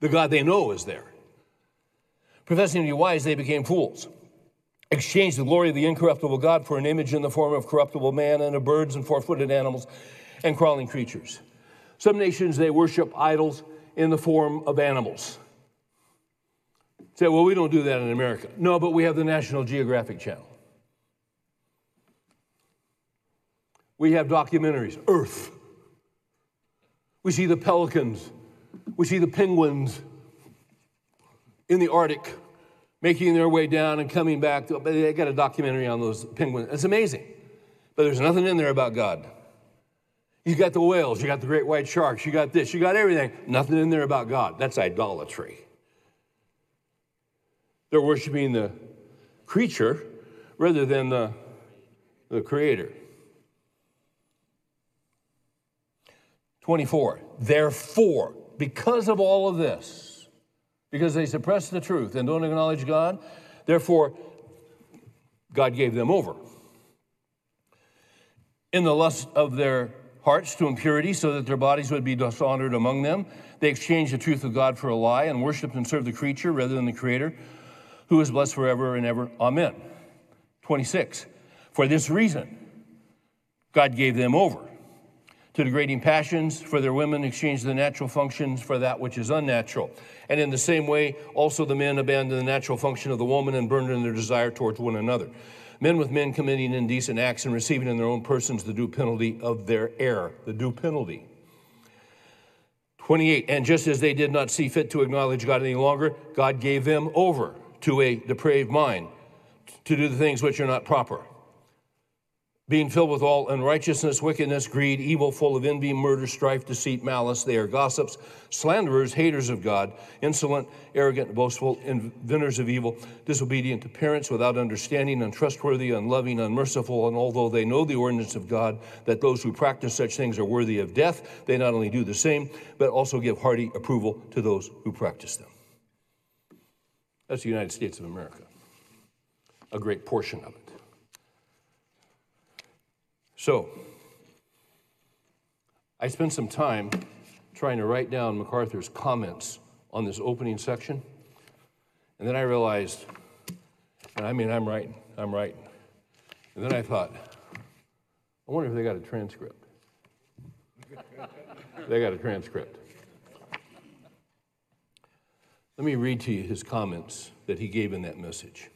The God they know is there. Professing to be wise, they became fools. Exchanged the glory of the incorruptible God for an image in the form of corruptible man and of birds and four footed animals and crawling creatures. Some nations, they worship idols in the form of animals. Say, well, we don't do that in America. No, but we have the National Geographic Channel. We have documentaries, Earth. We see the pelicans we see the penguins in the Arctic making their way down and coming back. They got a documentary on those penguins. It's amazing. But there's nothing in there about God. You got the whales, you got the great white sharks, you got this, you got everything. Nothing in there about God. That's idolatry. They're worshiping the creature rather than the, the creator. 24. Therefore, because of all of this, because they suppress the truth and don't acknowledge God, therefore, God gave them over. In the lust of their hearts to impurity, so that their bodies would be dishonored among them, they exchanged the truth of God for a lie and worshiped and served the creature rather than the Creator, who is blessed forever and ever. Amen. 26. For this reason, God gave them over to degrading passions for their women, exchange the natural functions for that which is unnatural. And in the same way, also the men abandon the natural function of the woman and burn in their desire towards one another. Men with men committing indecent acts and receiving in their own persons the due penalty of their error, the due penalty. 28, and just as they did not see fit to acknowledge God any longer, God gave them over to a depraved mind to do the things which are not proper being filled with all unrighteousness, wickedness, greed, evil, full of envy, murder, strife, deceit, malice. They are gossips, slanderers, haters of God, insolent, arrogant, boastful, inventors of evil, disobedient to parents, without understanding, untrustworthy, unloving, unmerciful. And although they know the ordinance of God, that those who practice such things are worthy of death, they not only do the same, but also give hearty approval to those who practice them. That's the United States of America, a great portion of it. So, I spent some time trying to write down MacArthur's comments on this opening section, and then I realized, and I mean, I'm right, I'm right. And then I thought, I wonder if they got a transcript. (laughs) they got a transcript. Let me read to you his comments that he gave in that message.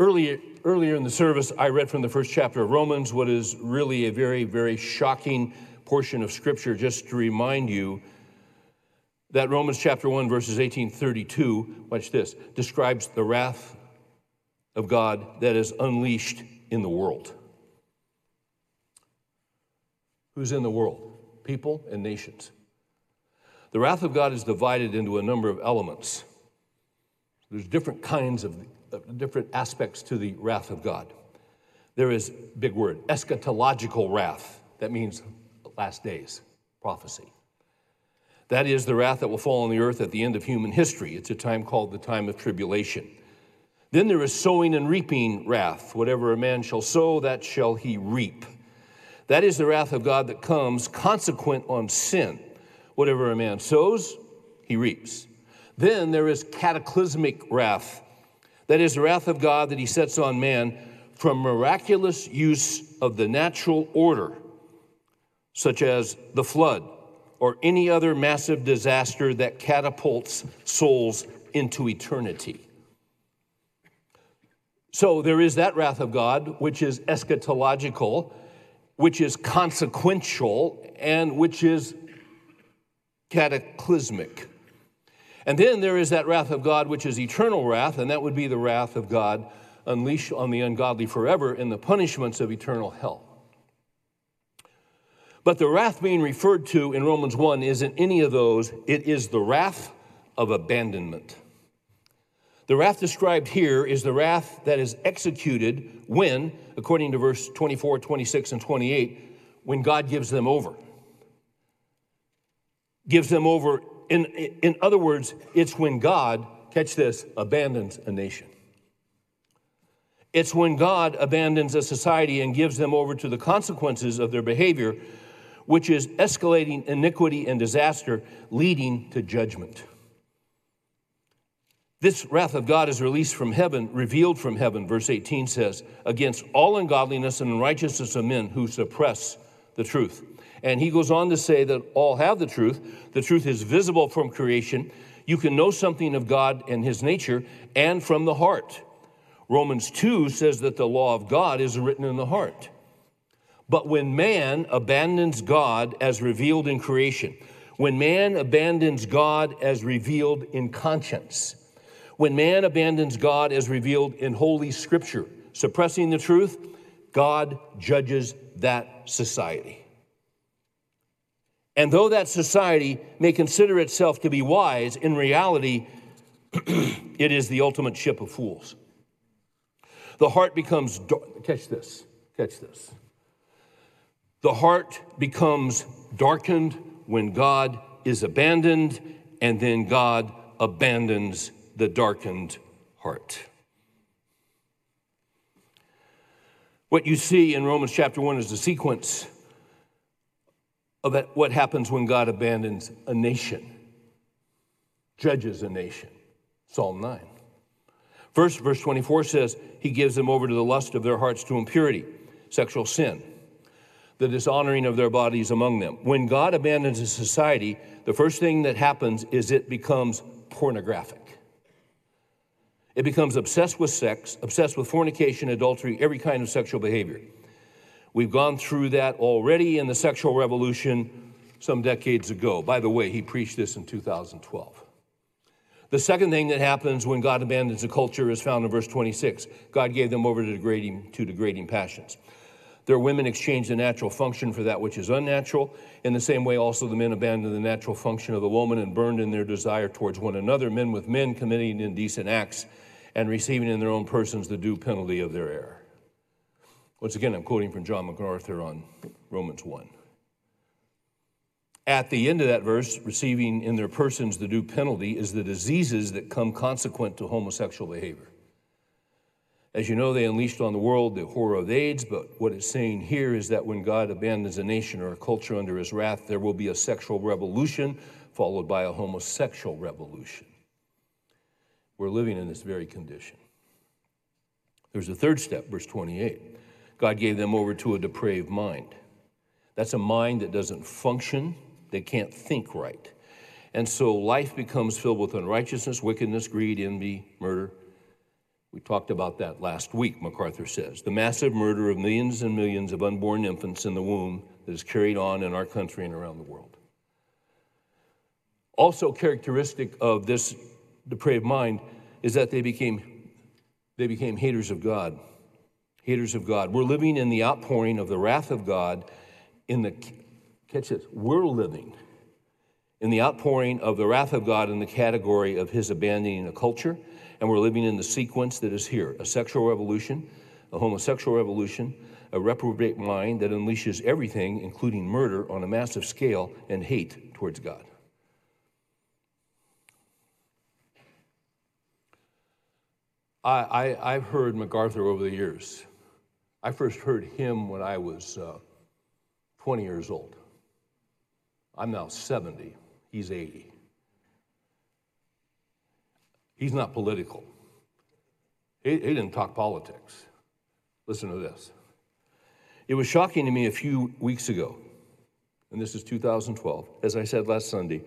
Earlier, earlier in the service, I read from the first chapter of Romans what is really a very, very shocking portion of Scripture, just to remind you that Romans chapter 1, verses 18 32, watch this, describes the wrath of God that is unleashed in the world. Who's in the world? People and nations. The wrath of God is divided into a number of elements. There's different kinds of Uh, different aspects to the wrath of God. There is, big word, eschatological wrath. That means last days, prophecy. That is the wrath that will fall on the earth at the end of human history. It's a time called the time of tribulation. Then there is sowing and reaping wrath. Whatever a man shall sow, that shall he reap. That is the wrath of God that comes consequent on sin. Whatever a man sows, he reaps. Then there is cataclysmic wrath. That is the wrath of God that he sets on man from miraculous use of the natural order, such as the flood or any other massive disaster that catapults souls into eternity. So there is that wrath of God, which is eschatological, which is consequential, and which is cataclysmic. And then there is that wrath of God, which is eternal wrath, and that would be the wrath of God unleashed on the ungodly forever in the punishments of eternal hell. But the wrath being referred to in Romans 1 isn't any of those, it is the wrath of abandonment. The wrath described here is the wrath that is executed when, according to verse 24, 26, and 28, when God gives them over. Gives them over in, in other words, it's when God, catch this, abandons a nation. It's when God abandons a society and gives them over to the consequences of their behavior, which is escalating iniquity and disaster, leading to judgment. This wrath of God is released from heaven, revealed from heaven, verse 18 says, against all ungodliness and unrighteousness of men who suppress the truth. And he goes on to say that all have the truth. The truth is visible from creation. You can know something of God and his nature and from the heart. Romans 2 says that the law of God is written in the heart. But when man abandons God as revealed in creation, when man abandons God as revealed in conscience, when man abandons God as revealed in Holy Scripture, suppressing the truth, God judges that society. And though that society may consider itself to be wise, in reality, (clears throat) it is the ultimate ship of fools. The heart becomes, dark. catch this, catch this. The heart becomes darkened when God is abandoned, and then God abandons the darkened heart. What you see in Romans chapter 1 is the sequence of what happens when God abandons a nation, judges a nation. Psalm 9. First, verse 24 says, He gives them over to the lust of their hearts to impurity. sexual sin, the dishonoring of their bodies among them. When God abandons a society, the first thing that happens is it becomes pornographic. It becomes obsessed with sex, obsessed with fornication, adultery, every kind of sexual behavior. We've gone through that already in the sexual revolution some decades ago. By the way, he preached this in 2012. The second thing that happens when God abandons a culture is found in verse 26. God gave them over to degrading, to degrading passions. Their women exchanged the natural function for that which is unnatural. In the same way, also the men abandoned the natural function of the woman and burned in their desire towards one another, men with men committing indecent acts and receiving in their own persons the due penalty of their error. Once again, I'm quoting from John MacArthur on Romans 1 at the end of that verse, receiving in their persons the due penalty, is the diseases that come consequent to homosexual behavior. As you know, they unleashed on the world the horror of AIDS, but what it's saying here is that when God abandons a nation or a culture under his wrath, there will be a sexual revolution followed by a homosexual revolution. We're living in this very condition. There's a third step, verse 28. God gave them over to a depraved mind. That's a mind that doesn't function they can't think right. And so life becomes filled with unrighteousness, wickedness, greed, envy, murder. We talked about that last week, MacArthur says. The massive murder of millions and millions of unborn infants in the womb that is carried on in our country and around the world. Also, characteristic of this depraved mind is that they became, they became haters of God. Haters of God. We're living in the outpouring of the wrath of God in the catch this, we're living in the outpouring of the wrath of God in the category of his abandoning a culture, and we're living in the sequence that is here a sexual revolution, a homosexual revolution, a reprobate mind that unleashes everything, including murder, on a massive scale and hate towards God. I, I, have heard MacArthur over the years. I first heard him when I was uh, 20 years old. I'm now 70, he's 80. He's not political. He, he didn't talk politics. Listen to this. It was shocking to me a few weeks ago, and this is 2012, as I said last Sunday,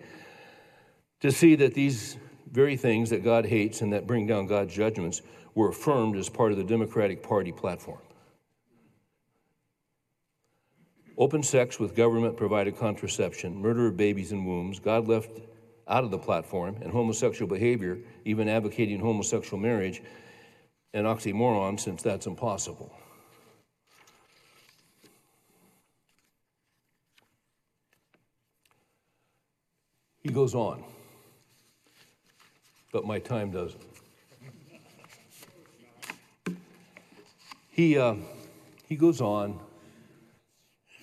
to see that these very things that God hates and that bring down God's judgments were affirmed as part of the Democratic Party platform. Open sex with government provided contraception, murder of babies in wombs, God left out of the platform, and homosexual behavior, even advocating homosexual marriage, an oxymoron since that's impossible. He goes on, but my time doesn't. He, uh, he goes on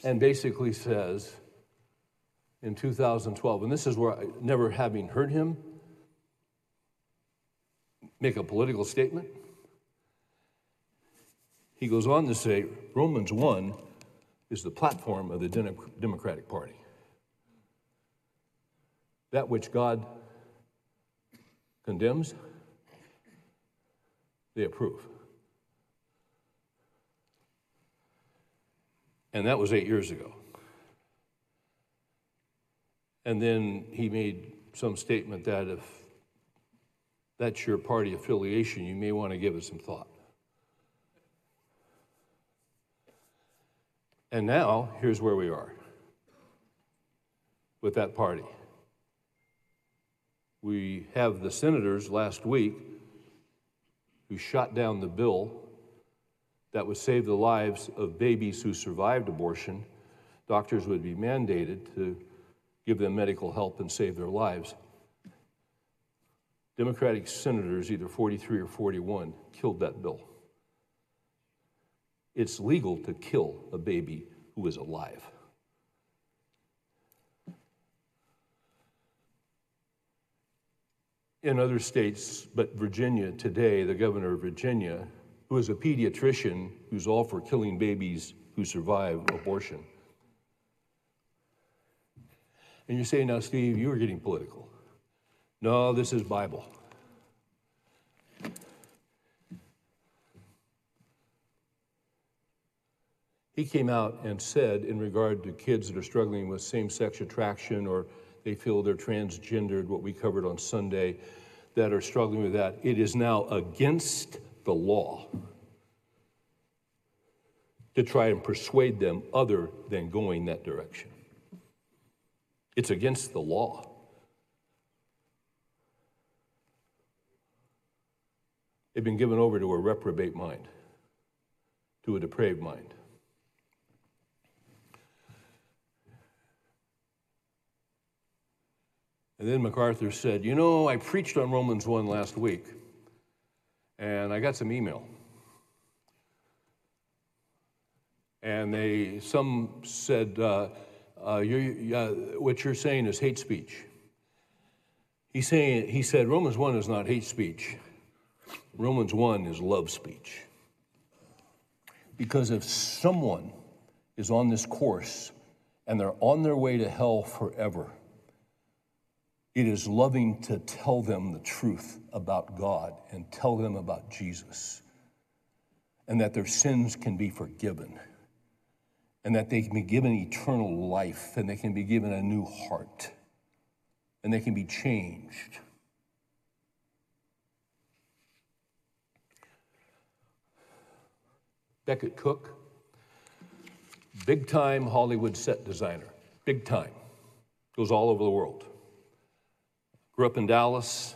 and basically says in 2012, and this is where I, never having heard him make a political statement, he goes on to say Romans 1 is the platform of the Democratic Party. That which God condemns, they approve. And that was eight years ago. And then he made some statement that if that's your party affiliation, you may want to give it some thought. And now, here's where we are with that party. We have the senators last week who shot down the bill that would save the lives of babies who survived abortion, doctors would be mandated to give them medical help and save their lives. Democratic senators, either 43 or 41, killed that bill. It's legal to kill a baby who is alive. In other states, but Virginia today, the governor of Virginia who is a pediatrician who's all for killing babies who survive abortion. And you say, now, Steve, you are getting political. No, this is Bible. He came out and said, in regard to kids that are struggling with same sex attraction or they feel they're transgendered, what we covered on Sunday, that are struggling with that, it is now against the law to try and persuade them other than going that direction. It's against the law. They've been given over to a reprobate mind, to a depraved mind. And then MacArthur said, You know, I preached on Romans 1 last week, and I got some email. And they, some said, uh, uh, you're, uh, What you're saying is hate speech. He's saying, he said, Romans 1 is not hate speech, Romans 1 is love speech. Because if someone is on this course and they're on their way to hell forever, it is loving to tell them the truth about God and tell them about Jesus and that their sins can be forgiven and that they can be given eternal life and they can be given a new heart and they can be changed. Becket Cook, big time Hollywood set designer, big time, goes all over the world. Grew up in Dallas,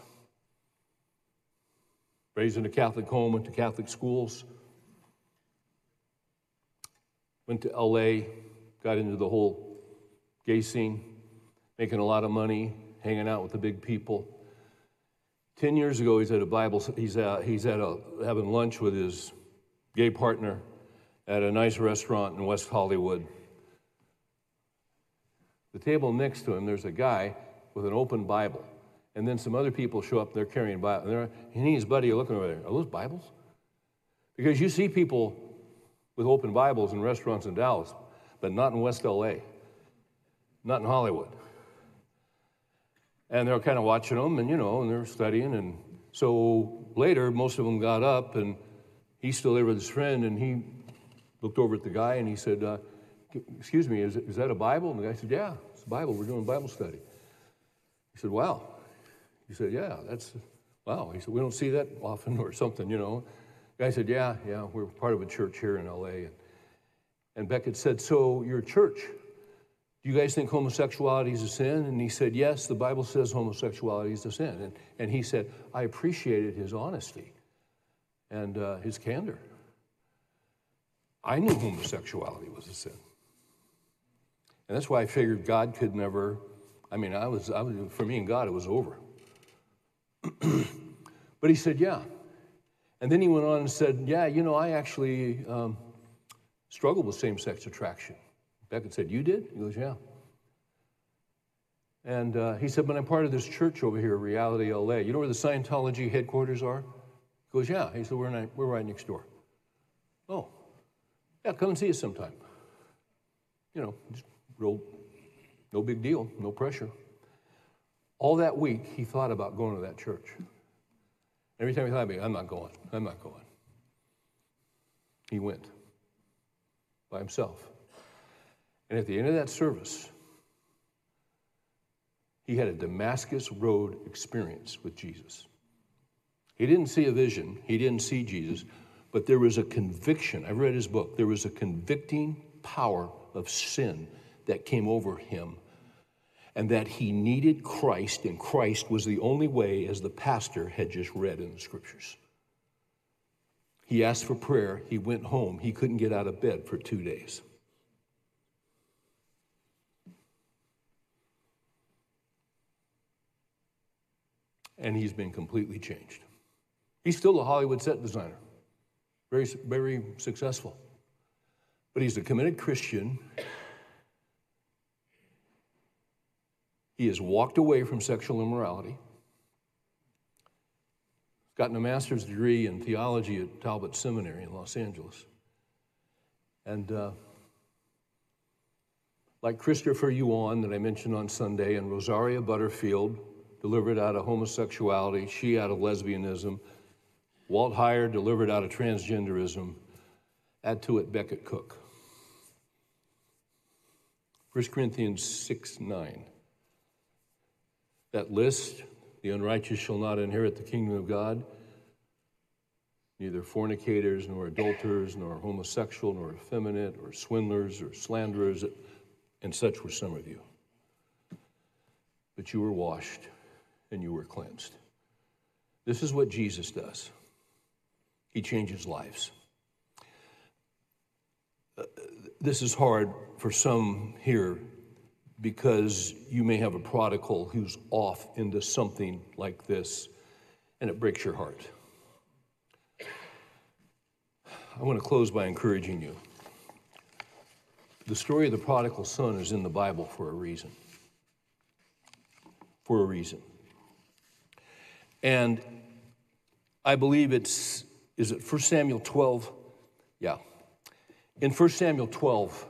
raised in a Catholic home, went to Catholic schools, went to LA, got into the whole gay scene, making a lot of money, hanging out with the big people. Ten years ago, he's at a Bible. He's at, he's at a, having lunch with his gay partner at a nice restaurant in West Hollywood. The table next to him, there's a guy with an open Bible. And then some other people show up, they're carrying Bibles. And, and he and his buddy are looking over there. Are those Bibles? Because you see people with open Bibles in restaurants in Dallas, but not in West LA, not in Hollywood. And they're kind of watching them, and you know, and they're studying. And so later, most of them got up, and he's still there with his friend, and he looked over at the guy and he said, uh, Excuse me, is, is that a Bible? And the guy said, Yeah, it's a Bible. We're doing Bible study. He said, Wow. He said, Yeah, that's, wow. He said, We don't see that often (laughs) or something, you know. The guy said, Yeah, yeah, we're part of a church here in LA. And, and Becket said, So, your church, do you guys think homosexuality is a sin? And he said, Yes, the Bible says homosexuality is a sin. And, and he said, I appreciated his honesty and uh, his candor. I knew homosexuality was a sin. And that's why I figured God could never, I mean, I was, I was for me and God, it was over. (clears throat) but he said, Yeah. And then he went on and said, Yeah, you know, I actually um, struggled with same sex attraction. Becket said, You did? He goes, Yeah. And uh, he said, But I'm part of this church over here, Reality LA. You know where the Scientology headquarters are? He goes, Yeah. He said, We're, we're right next door. Oh, yeah, come and see us sometime. You know, just real, no big deal, no pressure. All that week, he thought about going to that church. Every time he thought about it, I'm not going, I'm not going. He went by himself. And at the end of that service, he had a Damascus Road experience with Jesus. He didn't see a vision, he didn't see Jesus, but there was a conviction. I've read his book. There was a convicting power of sin that came over him and that he needed Christ, and Christ was the only way, as the pastor had just read in the scriptures. He asked for prayer. He went home. He couldn't get out of bed for two days. And he's been completely changed. He's still a Hollywood set designer, very, very successful. But he's a committed Christian He has walked away from sexual immorality, He's gotten a master's degree in theology at Talbot Seminary in Los Angeles. And uh, like Christopher Yuan, that I mentioned on Sunday, and Rosaria Butterfield, delivered out of homosexuality, she out of lesbianism, Walt Heyer, delivered out of transgenderism, add to it Becket Cook. 1 Corinthians 6 9. That list, the unrighteous shall not inherit the kingdom of God, neither fornicators, nor adulterers, nor homosexual, nor effeminate, or swindlers, or slanderers, and such were some of you. But you were washed and you were cleansed. This is what Jesus does. He changes lives. Uh, this is hard for some here because you may have a prodigal who's off into something like this and it breaks your heart. I want to close by encouraging you. The story of the prodigal son is in the Bible for a reason. For a reason. And I believe it's, is it 1 Samuel 12? Yeah. In 1 Samuel 12,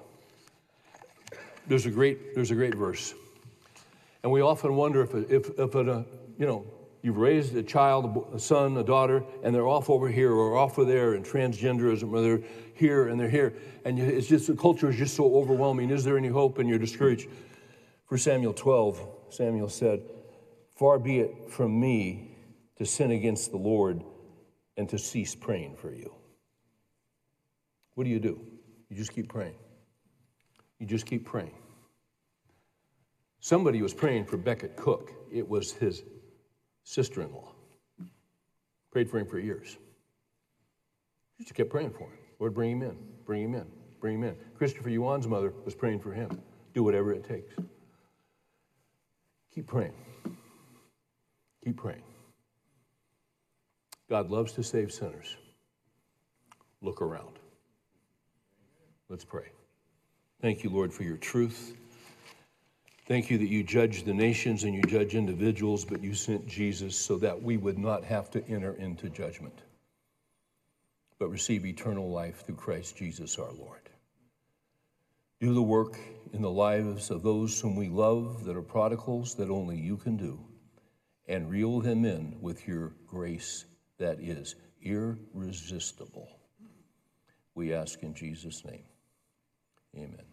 there's a great, there's a great verse. And we often wonder if, if, if it, uh, you know, you've raised a child, a son, a daughter, and they're off over here or off over there and transgenderism, or they're here and they're here. And it's just, the culture is just so overwhelming. Is there any hope? And you're discouraged. For Samuel 12, Samuel said, Far be it from me to sin against the Lord and to cease praying for you. What do you do? You just keep praying. You just keep praying. Somebody was praying for Becket Cook. It was his sister in law. Prayed for him for years. Just kept praying for him. Lord, bring him in, bring him in, bring him in. Christopher Yuan's mother was praying for him. Do whatever it takes. Keep praying. Keep praying. God loves to save sinners. Look around. Let's pray. Thank you, Lord, for your truth. Thank you that you judge the nations and you judge individuals, but you sent Jesus so that we would not have to enter into judgment, but receive eternal life through Christ Jesus our Lord. Do the work in the lives of those whom we love that are prodigals that only you can do, and reel them in with your grace that is irresistible. We ask in Jesus' name. Amen.